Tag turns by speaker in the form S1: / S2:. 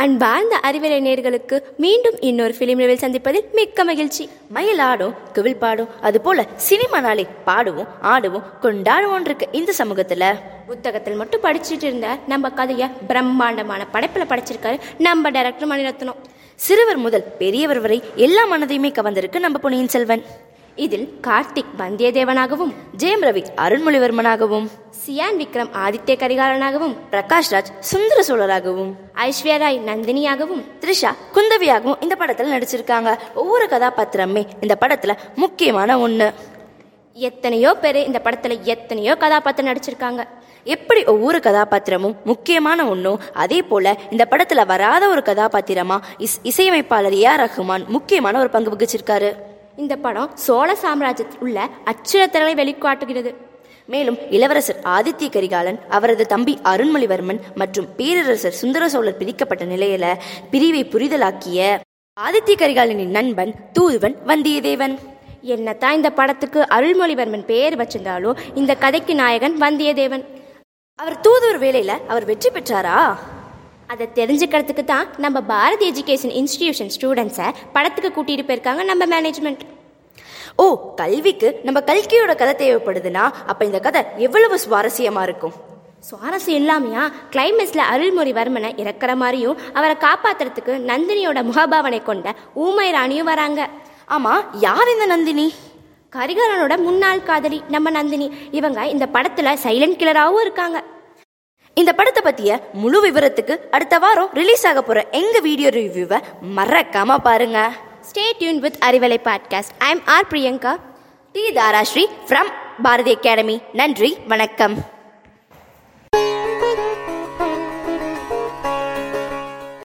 S1: அன்பார்ந்த அறிவியலை நேர்களுக்கு மீண்டும் இன்னொரு பிலிம் நிலையில் சந்திப்பதில் மிக்க மகிழ்ச்சி.
S2: மயில் ஆடும் குவில் பாடும் அது போல சினிமா நாளை பாடுவோம் ஆடுவோம் கொண்டாடுவோம் இருக்கு இந்த சமூகத்துல.
S1: புத்தகத்தில் மட்டும் படிச்சுட்டு இருந்த நம்ம கதையை பிரம்மாண்டமான படைப்பில் படைச்சிருக்காரு நம்ம டைரக்டர் மணிரத்னம்.
S2: சிறுவர் முதல் பெரியவர் வரை எல்லா மனதையுமே கவர்ந்திருக்கு நம்ம பொன்னியின் செல்வன்.
S1: இதில் கார்த்திக் வந்தியத்தேவனாகவும்
S2: ஜெயம் ரவி அருண்மொழிவர்மனாகவும்.
S1: சியான் விக்ரம் ஆதித்ய கரிகாலனாகவும்
S2: பிரகாஷ் ராஜ் சுந்தர சோழராகவும்
S1: ஐஸ்வர்யா ராய் நந்தினியாகவும்
S2: த்ரிஷா குந்தவியாகவும் இந்த படத்துல நடிச்சிருக்காங்க. ஒவ்வொரு கதாபாத்திரமே இந்த படத்துல முக்கியமான ஒண்ணு.
S1: எத்தனையோ பேர் இந்த படத்துல எத்தனையோ கதாபாத்திரம் நடிச்சிருக்காங்க.
S2: எப்படி ஒவ்வொரு கதாபாத்திரமும் முக்கியமான ஒன்றும் அதே போல இந்த படத்துல வராத ஒரு கதாபாத்திரமா இஸ் இசையமைப்பாளர் ஏ ஆர் ரஹ்மான் முக்கியமான ஒரு பங்கு வகிச்சிருக்காரு.
S1: இந்த படம் சோழ சாம்ராஜ்யத்தில் உள்ள அச்சுறுத்தல்களை வெளிக்காட்டுகிறது.
S2: மேலும் இளவரசர் ஆதித்ய கரிகாலன் அவரது தம்பி அருண்மொழிவர்மன் மற்றும் பேரரசர் சுந்தர சோழர் பிரிக்கப்பட்ட நிலையில பிரிவை புரிதலாக்கிய ஆதித்ய கரிகாலனின் நண்பன் தூதுவன் வந்தியத்தேவன்.
S1: என்னத்தான் இந்த படத்துக்கு அருள்மொழிவர்மன் பேர் வச்சிருந்தாலும் இந்த கதைக்கு நாயகன் வந்தியத்தேவன்.
S2: அவர் தூதுவர் வேலையில அவர் வெற்றி பெற்றாரா?
S1: அதை தெரிஞ்சுக்கிறதுக்கு தான் நம்ம பாரதி எஜுகேஷன் இன்ஸ்டிடியூஷன் ஸ்டூடெண்ட்ஸை படத்துக்கு கூட்டிட்டு போயிருக்காங்க நம்ம மேனேஜ்மெண்ட்
S2: ஓ கல்விக்கு நம்ம கல்கியோட கதை தேவைப்படுதுன்னா அப்ப இந்த கதை எவ்வளவு சுவாரஸ்யமா இருக்கும்?
S1: சுவாரஸ்யம் இல்லாமையா? கிளைமேக்ஸ்ல அருள்மொழிவர்மனை இறக்குற மாதிரியும் அவரை காப்பாத்துறதுக்கு நந்தினியோட முகபாவனை கொண்ட ஊமை ராணியும் வராங்க.
S2: ஆமா யார் இந்த நந்தினி?
S1: கரிகாலனோட முன்னாள் காதலி நம்ம நந்தினி. இவங்க இந்த படத்துல சைலண்ட் கில்லராகவும் இருக்காங்க.
S2: இந்த படத்தை பத்திய முழு விவரத்துக்கு அடுத்த வாரம் ரிலீஸ் ஆக போற எங்க வீடியோ ரிவ்யூவை மறக்காம பாருங்க.
S1: Stay tune with Arivalai podcast I am R Priyanka
S2: T Tharasri from Bharathi Academy நன்றி வணக்கம்